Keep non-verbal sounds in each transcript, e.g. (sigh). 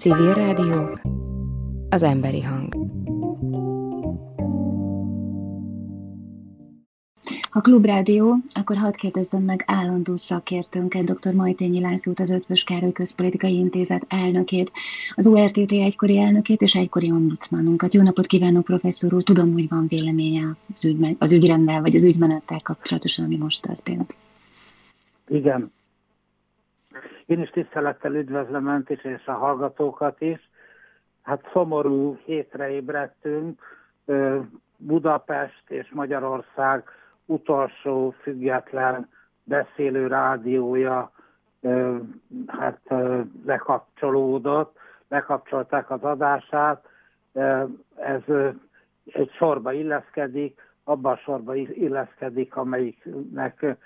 Civil Rádió, az emberi hang. Ha Klubrádió, akkor hadd kérdezzem meg állandó szakértőnket, dr. Majtényi Lászlót, az Ötvös Károly Közpolitikai Intézet elnökét, az URTT egykori elnökét és egykori ombudsmanunkat. Jó napot kívánok, professzor úr! Tudom, hogy van véleménye az, ügyme- az ügyrendel, vagy az ügymenettel kapcsolatosan, ami most történt. Igen. Én is tisztelettel üdvözlöm Önt is, és a hallgatókat is. Hát szomorú hétre ébredtünk. Budapest és Magyarország utolsó független beszélő rádiója hát lekapcsolódott, lekapcsolták az adását. Ez egy sorba illeszkedik, abban a sorba illeszkedik, amelyiknek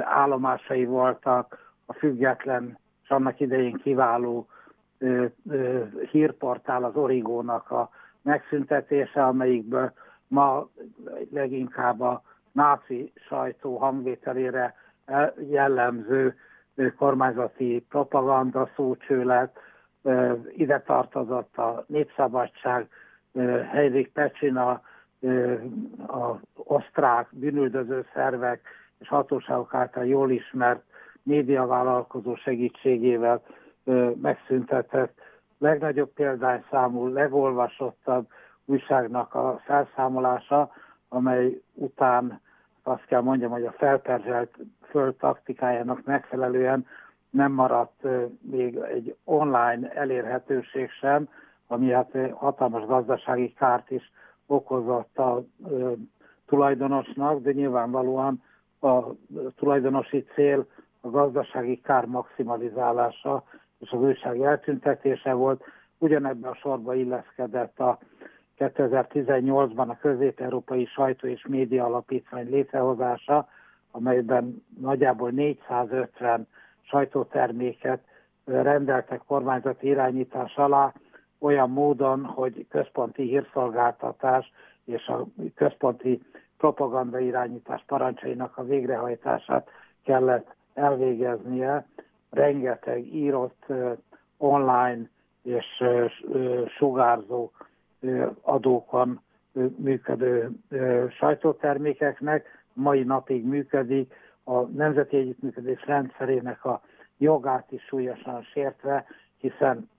állomásai voltak a független és annak idején kiváló hírportál az Origónak a megszüntetése, amelyikből ma leginkább a náci sajtó hangvételére jellemző kormányzati propaganda szócsőlet, ide tartozott a Népszabadság, Heirik Pecsina, a osztrák bűnüldöző szervek és hatóságok által jól ismert médiavállalkozó segítségével megszüntetett. Legnagyobb példányszámú, legolvasottabb újságnak a felszámolása, amely után azt kell mondjam, hogy a felperzselt föld taktikájának megfelelően nem maradt még egy online elérhetőség sem, ami hát hatalmas gazdasági kárt is okozott a tulajdonosnak, de nyilvánvalóan a tulajdonosi cél a gazdasági kár maximalizálása és az újság eltüntetése volt. Ugyanebben a sorba illeszkedett a 2018-ban a Közép-Európai Sajtó és Média Alapítvány létrehozása, amelyben nagyjából 450 sajtóterméket rendeltek kormányzati irányítás alá, olyan módon, hogy központi hírszolgáltatás és a központi propaganda irányítás parancsainak a végrehajtását kellett elvégeznie. Rengeteg írott online és sugárzó adókon működő sajtótermékeknek. Mai napig működik a Nemzeti Együttműködés rendszerének a jogát is súlyosan sértve, hiszen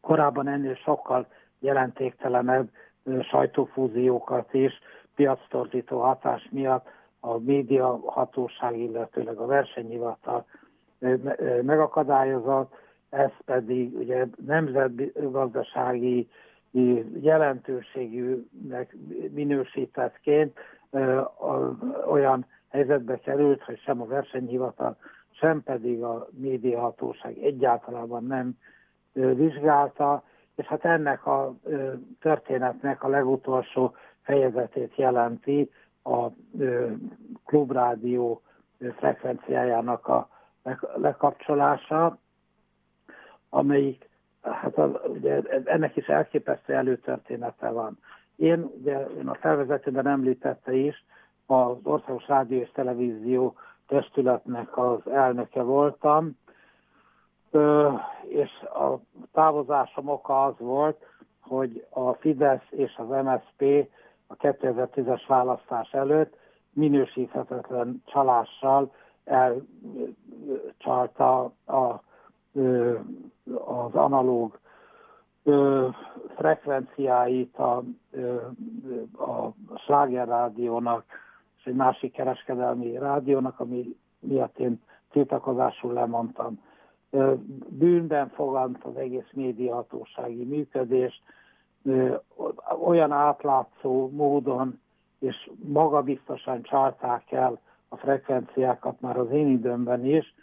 korábban ennél sokkal jelentéktelenebb sajtófúziókat is piactorzító hatás miatt a média hatóság, illetőleg a versenyhivatal megakadályozott, ez pedig ugye nemzetgazdasági jelentőségűnek minősítettként olyan helyzetbe került, hogy sem a versenyhivatal, sem pedig a médiahatóság egyáltalában nem vizsgálta, és hát ennek a történetnek a legutolsó fejezetét jelenti a klubrádió frekvenciájának a lekapcsolása, amelyik hát az, ugye ennek is elképesztő előtörténete van. Én, ugye én a felvezetőben említette is, az Országos Rádió és Televízió testületnek az elnöke voltam, és a távozásom oka az volt, hogy a Fidesz és az MSP a 2010-es választás előtt minősíthetetlen csalással elcsalta a az analóg frekvenciáit a, a Sláger rádiónak és egy másik kereskedelmi rádiónak, ami miatt én tiltakozásul lemondtam. Bűnben fogant az egész médiahatósági működést, olyan átlátszó módon és magabiztosan csalták el a frekvenciákat már az én időmben is,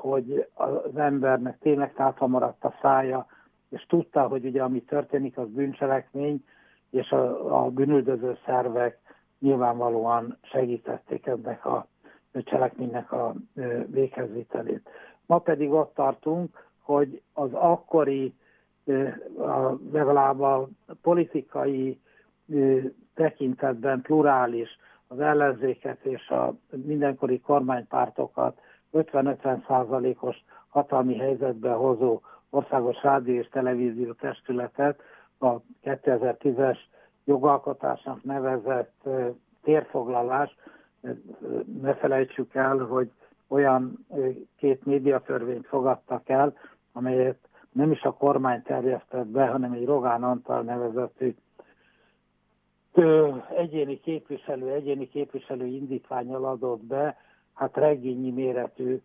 hogy az embernek tényleg tátva maradt a szája, és tudta, hogy ugye ami történik, az bűncselekmény, és a, a bűnüldöző szervek nyilvánvalóan segítették ennek a cselekménynek a véghezvitelét. Ma pedig ott tartunk, hogy az akkori, legalább a politikai tekintetben plurális, az ellenzéket és a mindenkori kormánypártokat 50-50 százalékos hatalmi helyzetbe hozó Országos Rádió és Televízió Testületet a 2010-es jogalkotásnak nevezett térfoglalás. Ne felejtsük el, hogy olyan két médiatörvényt fogadtak el, amelyet nem is a kormány terjesztett be, hanem egy Rogán Antal nevezetű egyéni képviselő, egyéni képviselő indítványal adott be, hát regényi méretű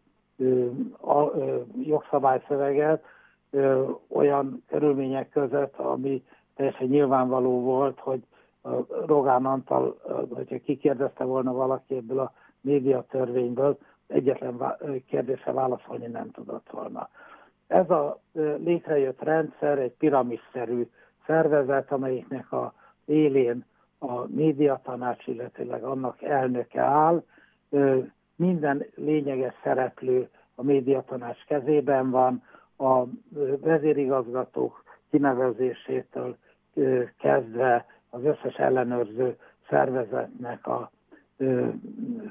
jogszabályszöveget olyan körülmények között, ami teljesen nyilvánvaló volt, hogy Rogán Antal, hogyha kikérdezte volna valaki ebből a médiatörvényből, egyetlen kérdésre válaszolni nem tudott volna. Ez a létrejött rendszer egy piramisszerű szervezet, amelyiknek a élén a médiatanács, illetőleg annak elnöke áll. Minden lényeges szereplő a médiatanács kezében van, a vezérigazgatók kinevezésétől kezdve az összes ellenőrző szervezetnek a,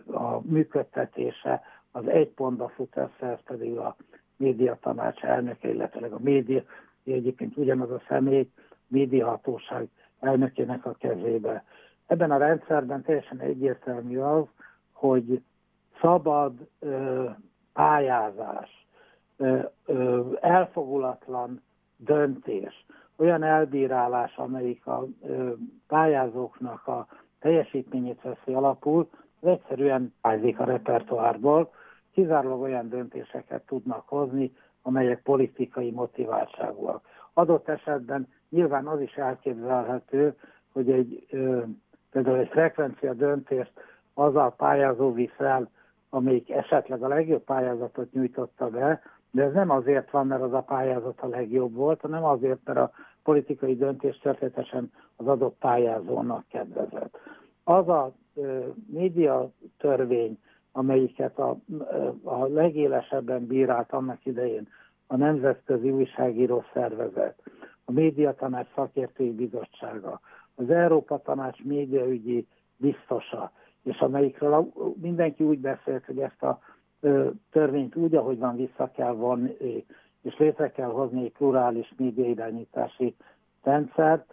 a működtetése, az egy pontba fut össze, ez pedig a médiatanács elnöke, illetve a média, egyébként ugyanaz a személy, médiahatóság elnökének a kezébe. Ebben a rendszerben teljesen egyértelmű az, hogy szabad ö, pályázás, ö, ö, elfogulatlan döntés, olyan elbírálás, amelyik a ö, pályázóknak a teljesítményét veszi alapul, az egyszerűen pályázik a repertoárból, kizárólag olyan döntéseket tudnak hozni, amelyek politikai motiváltságúak. Adott esetben nyilván az is elképzelhető, hogy egy, ö, például egy frekvencia döntést az a pályázó visz el, amelyik esetleg a legjobb pályázatot nyújtotta be, de ez nem azért van, mert az a pályázat a legjobb volt, hanem azért, mert a politikai döntés történetesen az adott pályázónak kedvezett. Az a ö, média törvény, amelyiket a, a legélesebben bírált annak idején a Nemzetközi Újságíró Szervezet, a Médiatanács Szakértői Bizottsága, az Európa Tanács médiaügyi biztosa, és amelyikről mindenki úgy beszélt, hogy ezt a törvényt úgy, ahogy van, vissza kell vonni, és létre kell hozni egy plurális médiairányítási rendszert.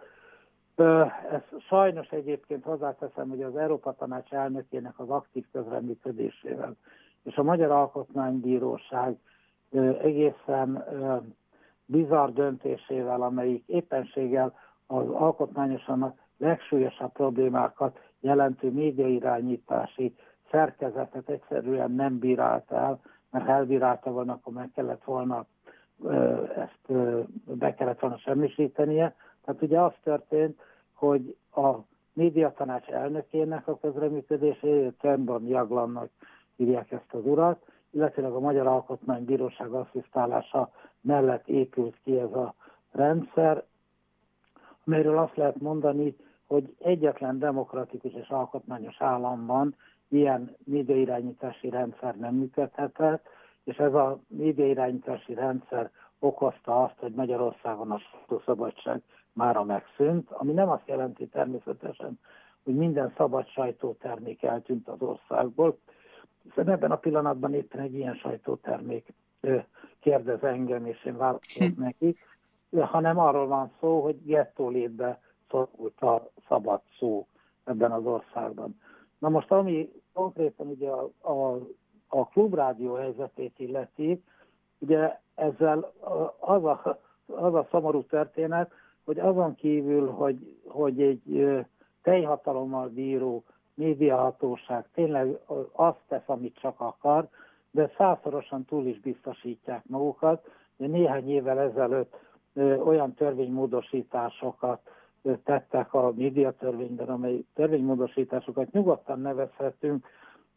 Ez sajnos egyébként hozzáteszem, hogy az Európa Tanács elnökének az aktív közreműködésével és a Magyar Alkotmánybíróság egészen bizarr döntésével, amelyik éppenséggel az alkotmányosan a legsúlyosabb problémákat jelentő médiairányítási szerkezetet egyszerűen nem bírált el, mert elbírálta volna, akkor meg kellett volna ezt be kellett volna semmisítenie. Tehát ugye az történt, hogy a médiatanács elnökének a közreműködéséért Trembon Jaglannak hívják ezt az urat, illetve a Magyar Alkotmánybíróság asszisztálása mellett épült ki ez a rendszer, amelyről azt lehet mondani, hogy egyetlen demokratikus és alkotmányos államban ilyen médiairányítási rendszer nem működhetett, és ez a médiairányítási rendszer okozta azt, hogy Magyarországon a sajtószabadság mára megszűnt, ami nem azt jelenti természetesen, hogy minden szabad sajtótermék eltűnt az országból, hiszen ebben a pillanatban éppen egy ilyen sajtótermék kérdez engem, és én válaszolok hm. neki, hanem arról van szó, hogy gettó létbe szorult a szabad szó ebben az országban. Na most, ami konkrétan ugye a, a, a klubrádió helyzetét illeti, ugye ezzel az a, az a szomorú történet, hogy azon kívül, hogy, hogy egy teljhatalommal bíró médiahatóság tényleg azt tesz, amit csak akar, de százszorosan túl is biztosítják magukat. De néhány évvel ezelőtt olyan törvénymódosításokat tettek a médiatörvényben, amely törvénymódosításokat nyugodtan nevezhetünk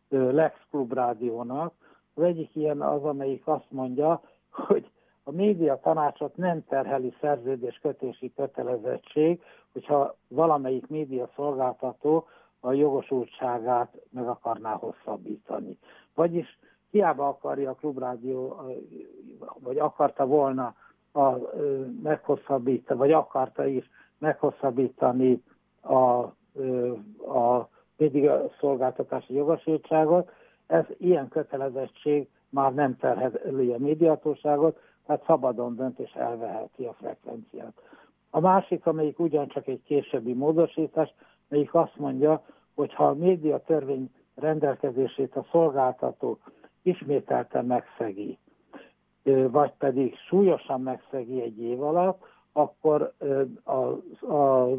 Lex Club Rádiónak. Az egyik ilyen az, amelyik azt mondja, hogy a média tanácsot nem terheli szerződés kötési kötelezettség, hogyha valamelyik média szolgáltató a jogosultságát meg akarná hosszabbítani. Vagyis hiába akarja a klubrádió, vagy akarta volna a, meghosszabbítani, vagy akarta is meghosszabbítani a, a szolgáltatási jogosultságot, ez ilyen kötelezettség már nem terheli a médiatóságot, tehát szabadon dönt és elveheti a frekvenciát. A másik, amelyik ugyancsak egy későbbi módosítás, melyik azt mondja, hogy ha a média törvény rendelkezését a szolgáltató ismételten megszegi, vagy pedig súlyosan megszegi egy év alatt, akkor a, a,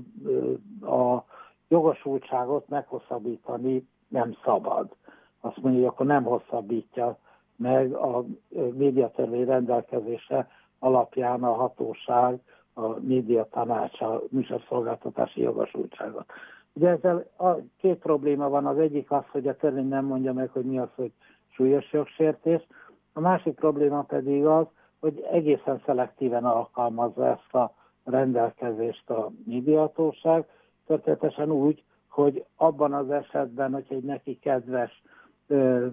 a jogosultságot meghosszabbítani nem szabad. Azt mondja, hogy akkor nem hosszabbítja meg a médiatörvény rendelkezése alapján a hatóság, a média tanács, a műsorszolgáltatási jogosultságot. Ugye ezzel a két probléma van. Az egyik az, hogy a törvény nem mondja meg, hogy mi az, hogy súlyos jogsértés. A másik probléma pedig az, hogy egészen szelektíven alkalmazza ezt a rendelkezést a médiatóság, történetesen úgy, hogy abban az esetben, hogy egy neki kedves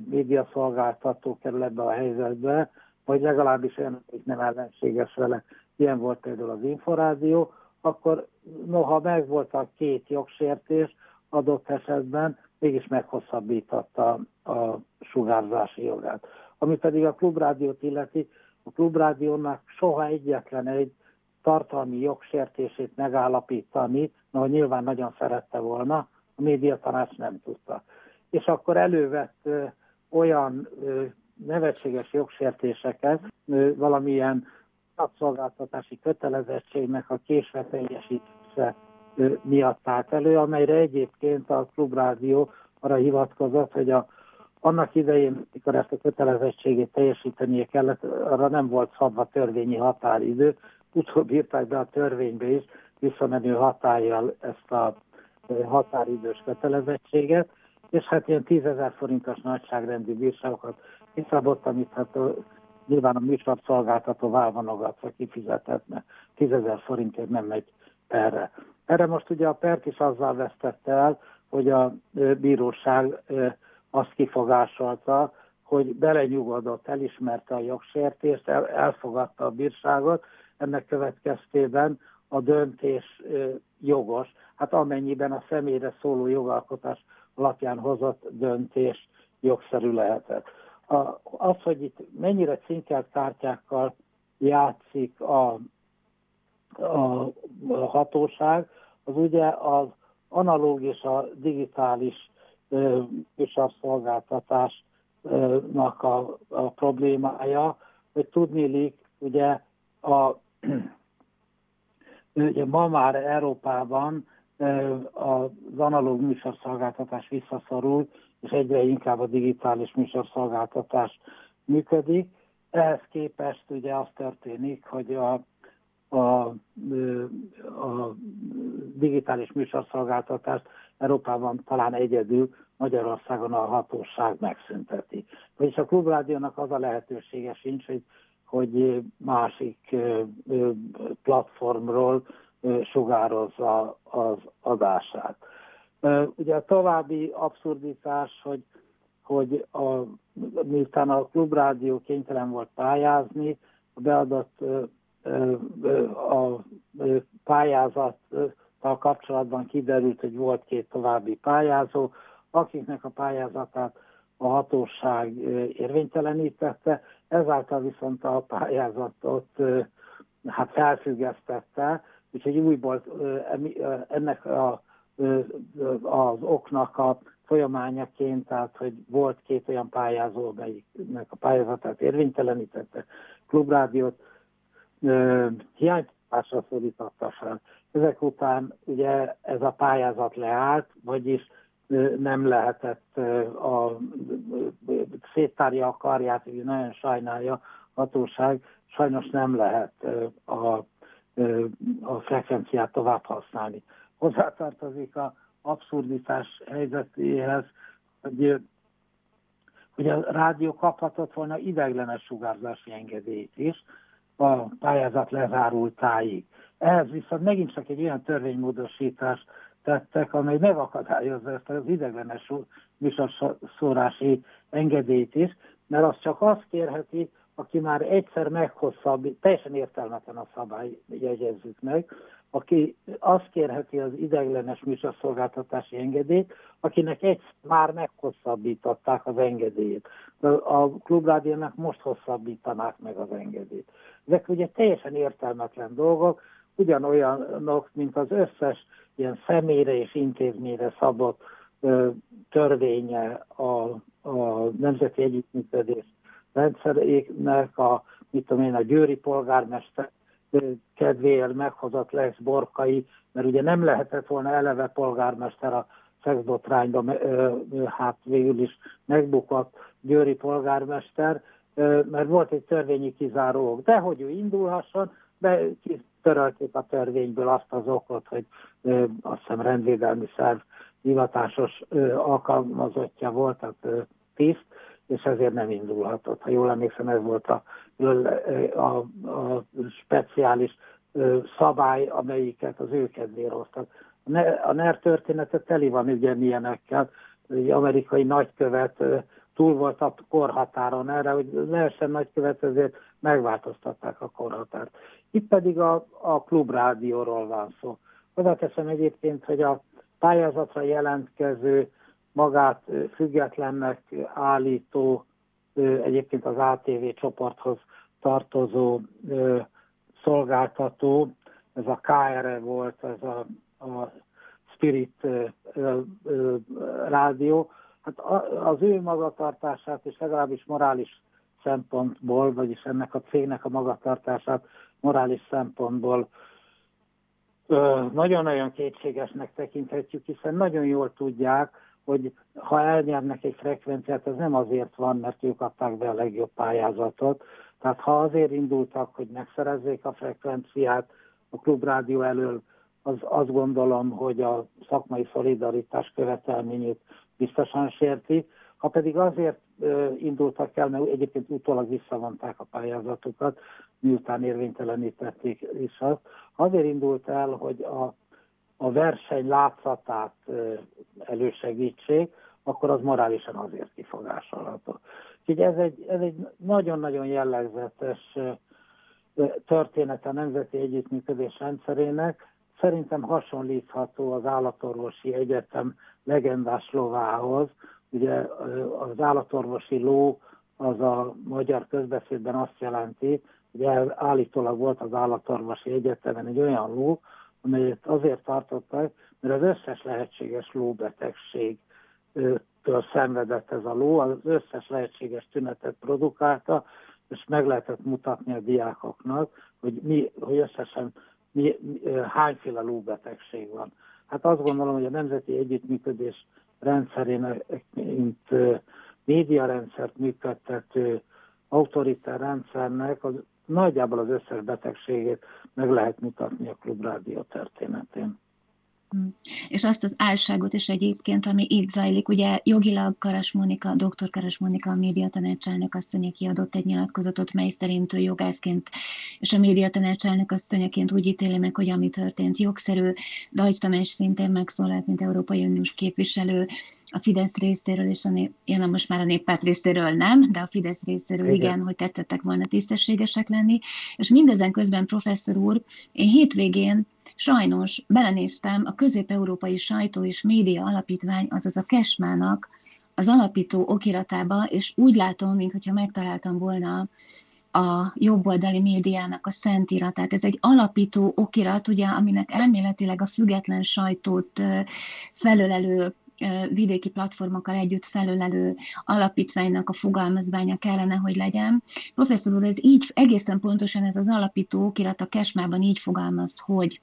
médiaszolgáltató kerül ebbe a helyzetbe, vagy legalábbis olyan, akik nem ellenséges vele, ilyen volt például az Inforádió, akkor noha meg volt a két jogsértés adott esetben, mégis meghosszabbította a sugárzási jogát. Ami pedig a klubrádiót illeti, a klubrádiónak soha egyetlen egy tartalmi jogsértését megállapítani, noha nyilván nagyon szerette volna, a médiatanács nem tudta. És akkor elővett olyan nevetséges jogsértéseket, valamilyen szolgáltatási kötelezettségnek a késve teljesítése miatt állt elő, amelyre egyébként a Klubrádió arra hivatkozott, hogy a, annak idején, mikor ezt a kötelezettségét teljesítenie kellett, arra nem volt szabva törvényi határidő, utóbb írták be a törvénybe is visszamenő hatállyal ezt a határidős kötelezettséget, és hát ilyen tízezer forintos nagyságrendű bírságokat kiszabott, amit hát nyilván a műsor szolgáltató válvonogatva kifizethetne. Tízezer forintért nem megy erre. Erre most ugye a pert is azzal vesztette el, hogy a bíróság azt kifogásolta, hogy belenyugodott, elismerte a jogsértést, elfogadta a bírságot, ennek következtében a döntés jogos, hát amennyiben a személyre szóló jogalkotás alapján hozott döntés jogszerű lehetett. A, az, hogy itt mennyire cinkelt kártyákkal játszik a, a, a hatóság, az ugye az analóg és a digitális szolgáltatásnak a, a problémája, hogy tudnélik, ugye a (clears throat) ugye ma már Európában az analóg műsorszolgáltatás visszaszorul, és egyre inkább a digitális műsorszolgáltatás működik. Ehhez képest ugye az történik, hogy a, a, a digitális műsorszolgáltatást Európában talán egyedül Magyarországon a hatóság megszünteti. Vagyis a klubrádiónak az a lehetősége sincs, hogy, hogy másik platformról sugározza az adását. Ugye a további abszurditás, hogy, hogy a, miután a klubrádió kénytelen volt pályázni, a beadott a pályázattal kapcsolatban kiderült, hogy volt két további pályázó, akiknek a pályázatát a hatóság érvénytelenítette, ezáltal viszont a pályázatot hát felfüggesztette, úgyhogy újból ennek a az oknak a folyamányaként, tehát hogy volt két olyan pályázó, amelyiknek a pályázatát érvénytelenítette, klubrádiót hiánypásra szólította fel. Ezek után ugye ez a pályázat leállt, vagyis nem lehetett a széttárja a karját, hogy nagyon sajnálja hatóság, sajnos nem lehet a, a frekvenciát tovább használni hozzátartozik a abszurditás helyzetéhez, hogy, hogy a rádió kaphatott volna ideglenes sugárzási engedélyt is a pályázat lezárultáig. Ehhez viszont megint csak egy olyan törvénymódosítást tettek, amely megakadályozza ezt az ideglenes műsorszórási engedélyt is, mert az csak azt kérheti, aki már egyszer meghosszabb, teljesen értelmetlen a szabály, jegyezzük meg, aki azt kérheti az ideiglenes műsorszolgáltatási engedélyt, akinek egy már meghosszabbították az engedélyét. A klubrádiónak most hosszabbítanák meg az engedélyt. Ezek ugye teljesen értelmetlen dolgok, ugyanolyanok, mint az összes ilyen személyre és intézményre szabott ö, törvénye a, a Nemzeti Együttműködés rendszerének, a, mit tudom én, a győri polgármester kedvéért meghozott Lex Borkai, mert ugye nem lehetett volna eleve polgármester a szexbotrányba, hát végül is megbukott győri polgármester, mert volt egy törvényi kizáró De hogy ő indulhasson, be törölték a törvényből azt az okot, hogy azt hiszem rendvédelmi szerv hivatásos alkalmazottja volt, tehát tiszt, és ezért nem indulhatott. Ha jól emlékszem, ez volt a, a, a speciális szabály, amelyiket az ő kedvére hoztak. A NER története teli van ugye milyenekkel, egy amerikai nagykövet túl volt a korhatáron erre, hogy lehessen nagykövet, ezért megváltoztatták a korhatárt. Itt pedig a, a klubrádióról van szó. Oda teszem egyébként, hogy a pályázatra jelentkező magát függetlennek állító, egyébként az ATV csoporthoz tartozó szolgáltató, ez a KRE volt, ez a, a Spirit rádió, hát az ő magatartását és legalábbis morális szempontból, vagyis ennek a cégnek a magatartását morális szempontból nagyon-nagyon kétségesnek tekinthetjük, hiszen nagyon jól tudják, hogy ha elnyernek egy frekvenciát, az nem azért van, mert ők adták be a legjobb pályázatot. Tehát ha azért indultak, hogy megszerezzék a frekvenciát a klubrádió elől, az azt gondolom, hogy a szakmai szolidaritás követelményét biztosan sérti. Ha pedig azért indultak el, mert egyébként utólag visszavonták a pályázatokat, miután érvénytelenítették is azt, azért indult el, hogy a a verseny látszatát elősegítsék, akkor az morálisan azért kifogásolható. Úgyhogy ez egy, ez egy nagyon-nagyon jellegzetes történet a Nemzeti Együttműködés rendszerének. Szerintem hasonlítható az állatorvosi egyetem legendás lovához. Ugye az állatorvosi ló az a magyar közbeszédben azt jelenti, hogy állítólag volt az állatorvosi egyetemen egy olyan ló, amelyet azért tartottak, mert az összes lehetséges lóbetegségtől szenvedett ez a ló, az összes lehetséges tünetet produkálta, és meg lehetett mutatni a diákoknak, hogy, mi, hogy összesen mi, hányféle lóbetegség van. Hát azt gondolom, hogy a Nemzeti Együttműködés rendszerének, mint médiarendszert működtető autoritár rendszernek az nagyjából az összes betegségét meg lehet mutatni a klubrádió történetén. Mm. És azt az álságot is egyébként, ami itt zajlik, ugye jogilag Karas Monika, dr. Karas Monika, a médiatanácselnök asszony kiadott egy nyilatkozatot, mely szerint ő jogászként és a médiatanácselnök asszonyaként úgy ítéli meg, hogy ami történt jogszerű. Dajcs Tamás szintén megszólalt, mint Európai Uniós képviselő, a Fidesz részéről, és a nép, ja, most már a néppárt részéről nem, de a Fidesz részéről igen, igen hogy tettetek volna tisztességesek lenni. És mindezen közben, professzor úr, én hétvégén sajnos belenéztem a Közép-Európai Sajtó és Média Alapítvány, azaz a Kesmának az alapító okiratába, és úgy látom, mintha megtaláltam volna a jobboldali médiának a szentiratát. Ez egy alapító okirat, ugye, aminek elméletileg a független sajtót felölelő vidéki platformokkal együtt felölelő alapítványnak a fogalmazványa kellene, hogy legyen. Professzor úr, ez így egészen pontosan ez az alapító okirat a Kesmában így fogalmaz, hogy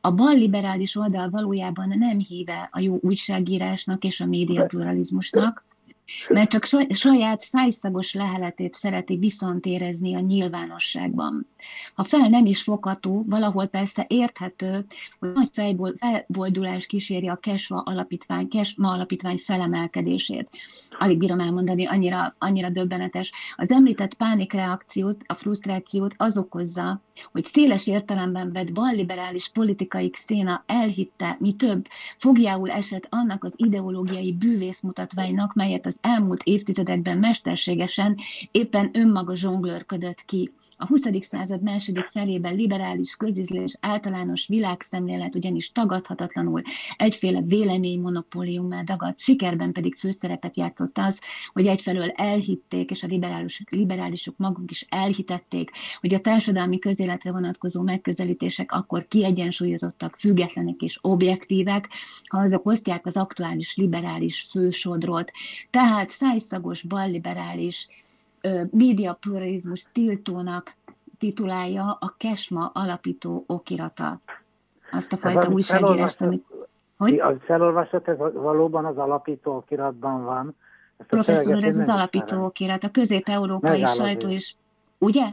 a balliberális oldal valójában nem híve a jó újságírásnak és a médiapluralizmusnak, mert csak saját szájszagos leheletét szereti viszont érezni a nyilvánosságban. Ha fel nem is fogható, valahol persze érthető, hogy nagy felboldulás kíséri a Kesma alapítvány, Kesma alapítvány felemelkedését. Alig bírom elmondani, annyira, annyira döbbenetes. Az említett pánikreakciót, a frusztrációt az okozza, hogy széles értelemben vett balliberális politikai széna elhitte, mi több, fogjául esett annak az ideológiai bűvészmutatványnak, melyet az elmúlt évtizedekben mesterségesen éppen önmaga zsonglőrködött ki A 20. század második felében liberális közizlés általános világszemlélet ugyanis tagadhatatlanul egyféle véleménymonopóliummá dagadt, sikerben pedig főszerepet játszott az, hogy egyfelől elhitték, és a liberális, liberálisok maguk is elhitették, hogy a társadalmi közéletre vonatkozó megközelítések akkor kiegyensúlyozottak, függetlenek és objektívek, ha azok osztják az aktuális liberális fősodrot. Tehát szájszagos balliberális média pluralizmus tiltónak titulálja a Kesma alapító okirata. Azt a fajta újságírást, amit... Hogy? A felolvasott, ez valóban az alapító okiratban van. Ezt Professzor ez az alapító okirat, a közép-európai sajtó is. Ugye?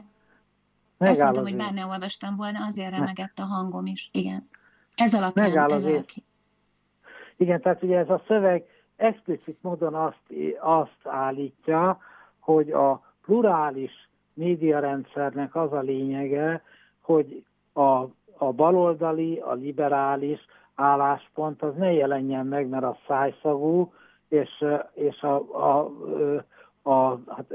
Megáll Azt mondtam, hogy bár ne olvastam volna, azért remegett a hangom is. Igen. Ez alapján. Megáll ez alapján. Igen, tehát ugye ez a szöveg explicit módon azt, azt állítja, hogy a plurális médiarendszernek az a lényege, hogy a, a baloldali, a liberális álláspont az ne jelenjen meg, mert a szájszavú, és, és a, a, a, a hát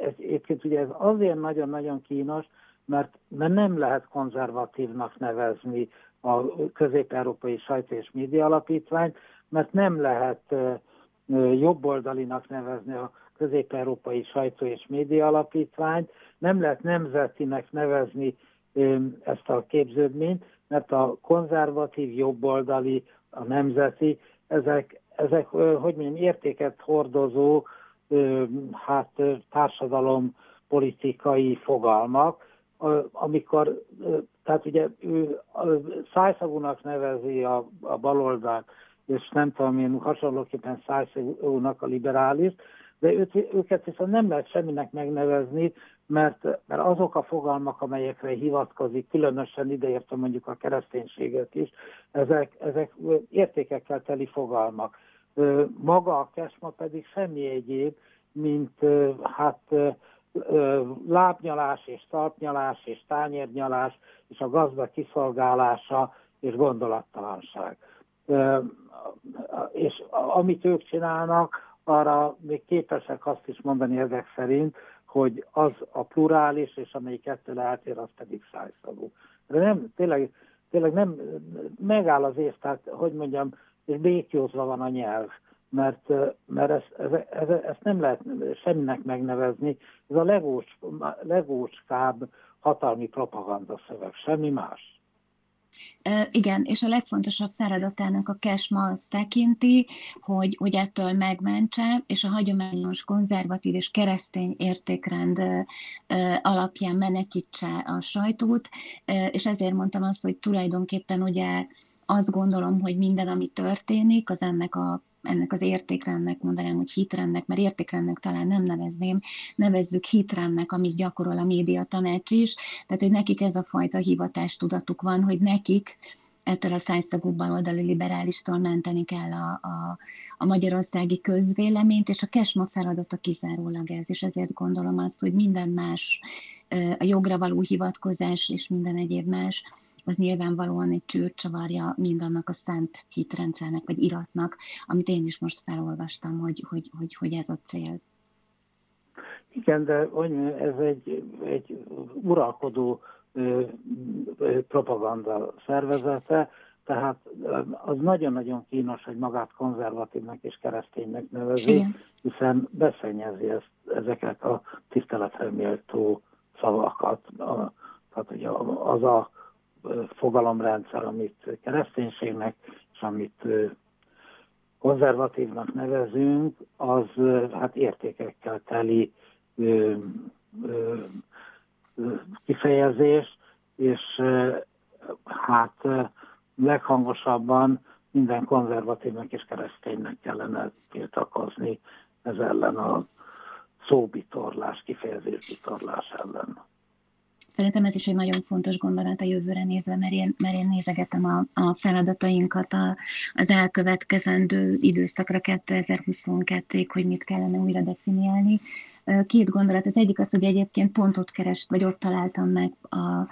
ez, egyébként ugye ez azért nagyon-nagyon kínos, mert, mert nem lehet konzervatívnak nevezni a közép-európai sajtó és média alapítványt, mert nem lehet jobboldalinak nevezni a közép-európai sajtó és média alapítványt, nem lehet nemzetinek nevezni ezt a képződményt, mert a konzervatív, jobboldali, a nemzeti, ezek, ezek hogy mondjam, értéket hordozó hát társadalom politikai fogalmak, amikor, tehát ugye ő szájszavúnak nevezi a, a baloldalt, és nem tudom én, hasonlóképpen szájszavúnak a liberális, de őt, őket viszont nem lehet semminek megnevezni, mert, mert azok a fogalmak, amelyekre hivatkozik, különösen ideértem mondjuk a kereszténységet is, ezek, ezek értékekkel teli fogalmak. Maga a kesma pedig semmi egyéb, mint hát lábnyalás és talpnyalás és tányérnyalás és a gazda kiszolgálása és gondolattalanság. És amit ők csinálnak, arra még képesek azt is mondani ezek szerint, hogy az a plurális, és amelyik ettől eltér, az pedig szájszavú. De nem, tényleg, tényleg nem, megáll az ész, tehát, hogy mondjam, és békjózva van a nyelv, mert, mert ezt, ezt, ezt, ezt nem lehet semminek megnevezni. Ez a legós, legócskább hatalmi propaganda szöveg, semmi más. Igen, és a legfontosabb feladatának a Kesma azt tekinti, hogy, hogy ettől megmentse, és a hagyományos konzervatív és keresztény értékrend alapján menekítse a sajtót, és ezért mondtam azt, hogy tulajdonképpen ugye azt gondolom, hogy minden, ami történik, az ennek a ennek az értékrendnek mondanám, hogy hitrendnek, mert értékrendnek talán nem nevezném, nevezzük hitrendnek, amit gyakorol a média tanács is, tehát hogy nekik ez a fajta hivatástudatuk van, hogy nekik ettől a szájszagú baloldali liberálistól menteni kell a, a, a magyarországi közvéleményt, és a kesma feladata kizárólag ez, és ezért gondolom azt, hogy minden más, a jogra való hivatkozás és minden egyéb más, az nyilvánvalóan egy csőrcsavarja mindannak a szent hitrendszernek, vagy iratnak, amit én is most felolvastam, hogy, hogy, hogy, hogy ez a cél. Igen, de ez egy, egy uralkodó propaganda szervezete, tehát az nagyon-nagyon kínos, hogy magát konzervatívnak és kereszténynek nevezi, Igen. hiszen beszennyezi ezt, ezeket a tiszteletre méltó szavakat. A, tehát ugye az a fogalomrendszer, amit kereszténységnek, és amit konzervatívnak nevezünk, az hát értékekkel teli ö, ö, kifejezés, és hát leghangosabban minden konzervatívnak és kereszténynek kellene tiltakozni ez ellen a szóbitorlás, kifejezésbitorlás ellen. Szerintem ez is egy nagyon fontos gondolat a jövőre nézve, mert én, mert én nézegetem a, a feladatainkat a, az elkövetkezendő időszakra 2022-ig, hogy mit kellene újra definiálni. Két gondolat. Az egyik az, hogy egyébként pontot kerest, vagy ott találtam meg a,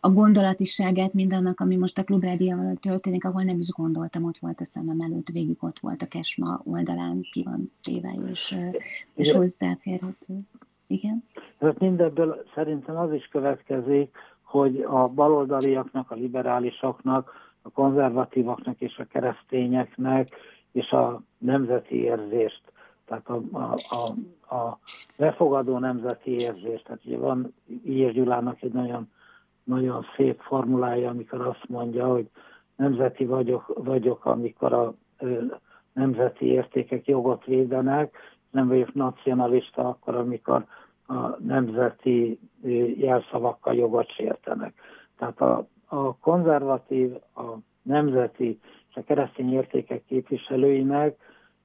a gondolatiságát mindannak, ami most a klubrádiával történik, ahol nem is gondoltam, ott volt a szemem előtt, végig ott volt a Kesma oldalán, ki van téve, és, és hozzáférhető. Igen. Tehát mindebből szerintem az is következik, hogy a baloldaliaknak, a liberálisoknak, a konzervatívaknak és a keresztényeknek és a nemzeti érzést, tehát a, a, a, a befogadó nemzeti érzést. Tehát ugye van Ír Gyulának egy nagyon, nagyon szép formulája, amikor azt mondja, hogy nemzeti vagyok, vagyok amikor a ö, nemzeti értékek jogot védenek, nem vagyok nacionalista akkor, amikor a nemzeti jelszavakkal jogot sértenek. Tehát a, a konzervatív, a nemzeti és a keresztény értékek képviselőinek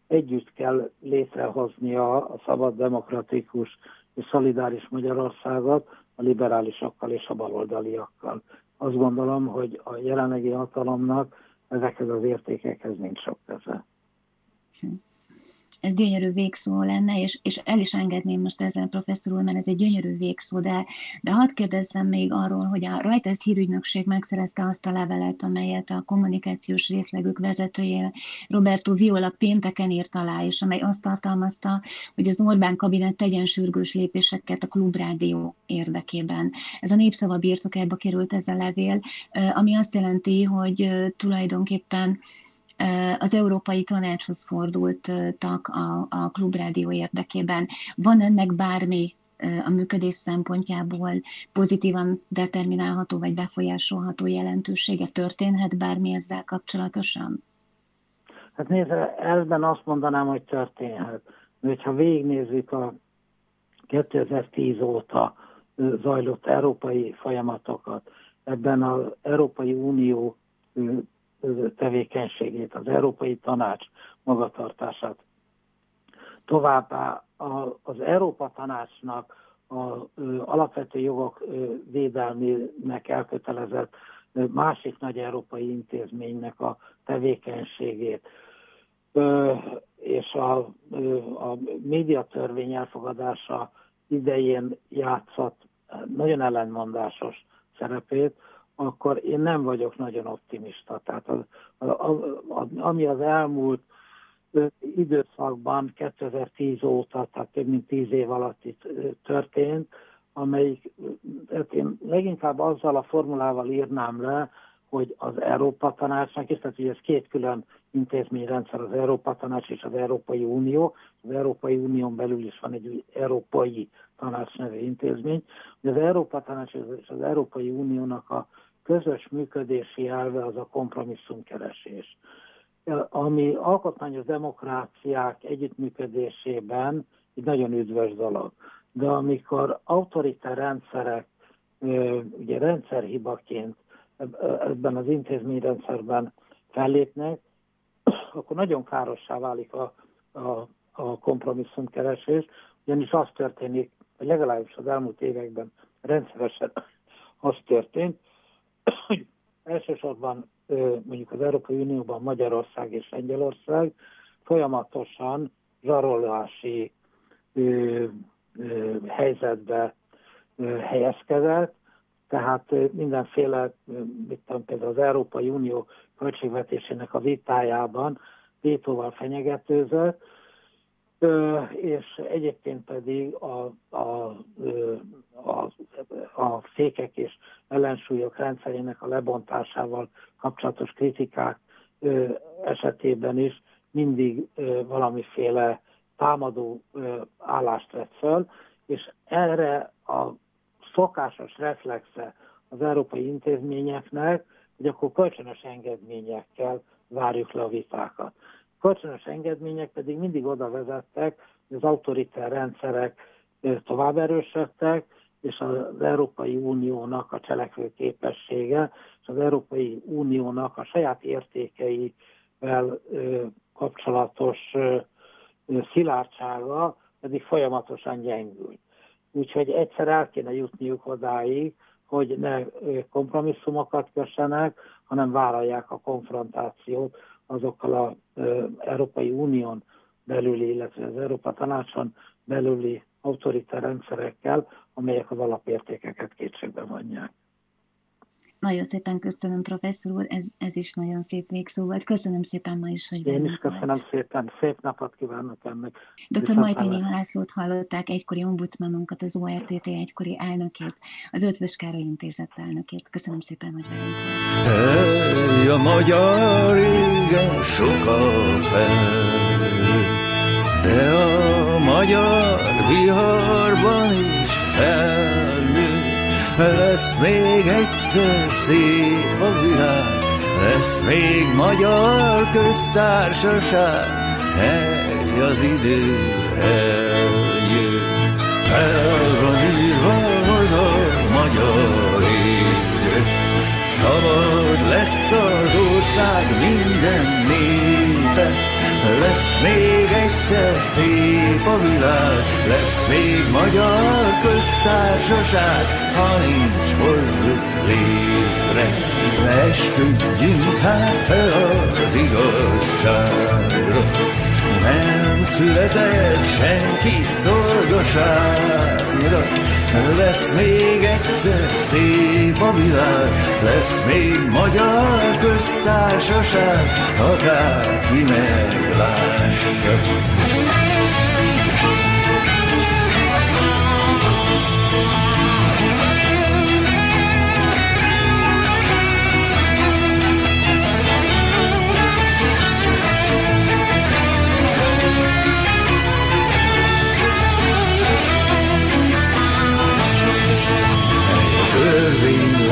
együtt kell létrehoznia a szabad, demokratikus és szolidáris Magyarországot a liberálisokkal és a baloldaliakkal. Azt gondolom, hogy a jelenlegi hatalomnak ezekhez az értékekhez nincs sok köze. Ez gyönyörű végszó lenne, és, és el is engedném most ezen professzor úr, mert ez egy gyönyörű végszó, de, de hadd kérdezzem még arról, hogy a Reuters hírügynökség megszerezte azt a levelet, amelyet a kommunikációs részlegük vezetője Roberto Viola pénteken írt alá, és amely azt tartalmazta, hogy az Orbán kabinet tegyen sürgős lépéseket a klubrádió érdekében. Ez a népszava birtokába került ez a levél, ami azt jelenti, hogy tulajdonképpen az Európai Tanácshoz fordultak a, a klubrádió érdekében. Van ennek bármi a működés szempontjából pozitívan determinálható vagy befolyásolható jelentősége? Történhet bármi ezzel kapcsolatosan? Hát nézze, elben azt mondanám, hogy történhet. Mert ha végignézzük a 2010 óta zajlott európai folyamatokat, ebben az Európai Unió tevékenységét, az Európai Tanács magatartását. Továbbá az Európa Tanácsnak az alapvető jogok védelmének elkötelezett másik nagy európai intézménynek a tevékenységét és a, a médiatörvény elfogadása idején játszott nagyon ellenmondásos szerepét, akkor én nem vagyok nagyon optimista. Tehát az, a, a, a, ami az elmúlt időszakban 2010 óta, tehát több mint 10 év alatt itt történt, amelyik, hát én leginkább azzal a formulával írnám le, hogy az Európa Tanácsnak, és tehát hogy ez két külön intézményrendszer, az Európa Tanács és az Európai Unió, az Európai Unión belül is van egy Európai Tanács nevű intézmény, hogy az Európa Tanács és az Európai Uniónak a közös működési elve az a kompromisszumkeresés. Ami alkotmányos demokráciák együttműködésében egy nagyon üdvös dolog. De amikor autoritár rendszerek ugye rendszerhibaként ebben az intézményrendszerben fellépnek, (clears throat) akkor nagyon károssá válik a, a, a kompromisszumkeresés, ugyanis az történik, vagy legalábbis az elmúlt években rendszeresen (clears throat) az történt, elsősorban mondjuk az Európai Unióban Magyarország és Lengyelország folyamatosan zsarolási helyzetbe helyezkedett, tehát mindenféle, mit tudom, például az Európai Unió költségvetésének a vitájában vétóval fenyegetőzött, és egyébként pedig a, a, a, a fékek és ellensúlyok rendszerének a lebontásával kapcsolatos kritikák esetében is mindig valamiféle támadó állást vett föl, és erre a szokásos reflexe az európai intézményeknek, hogy akkor kölcsönös engedményekkel várjuk le a vitákat kölcsönös engedmények pedig mindig oda vezettek, hogy az autoritár rendszerek tovább erősödtek, és az Európai Uniónak a cselekvő képessége, és az Európai Uniónak a saját értékeivel kapcsolatos szilárdsága pedig folyamatosan gyengült. Úgyhogy egyszer el kéne jutniuk odáig, hogy ne kompromisszumokat kössenek, hanem vállalják a konfrontációt azokkal az Európai Unión belüli, illetve az Európa Tanácson belüli autoritár rendszerekkel, amelyek az alapértékeket kétségbe vonják. Nagyon szépen köszönöm, professzor úr, ez, ez is nagyon szép végszó volt. Köszönöm szépen ma is, hogy Én is köszönöm volt. szépen, szép napot kívánok ennek. Dr. Majtényi Lászlót hallották, egykori ombudsmanunkat, az ORTT egykori elnökét, az Ötvös Károly Intézet elnökét. Köszönöm szépen, hogy velünk. Hey, a magyar régen sokkal fel, de a magyar viharban is felnő lesz még egyszer szép a világ, lesz még magyar köztársaság, hely az idő eljön. El van írva haza magyar élet, szabad lesz az ország minden népe, lesz még egyszer szép a világ, lesz még magyar köztársaság, ha nincs hozzuk létre. Esküdjünk hát fel az igazságra, nem született senki szolgaságra. Lesz még egyszer szép a világ, lesz még magyar köztársaság, akárki meglássa.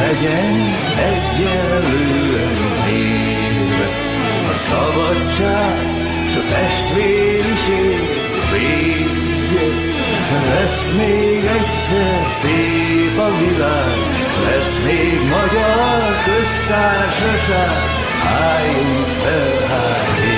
Legyen egyenlően néve. A szabadság s a testvériség védje. Lesz még egyszer szép a világ, lesz még magyar köztársaság, álljunk fel, hát álljunk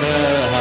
fel, hát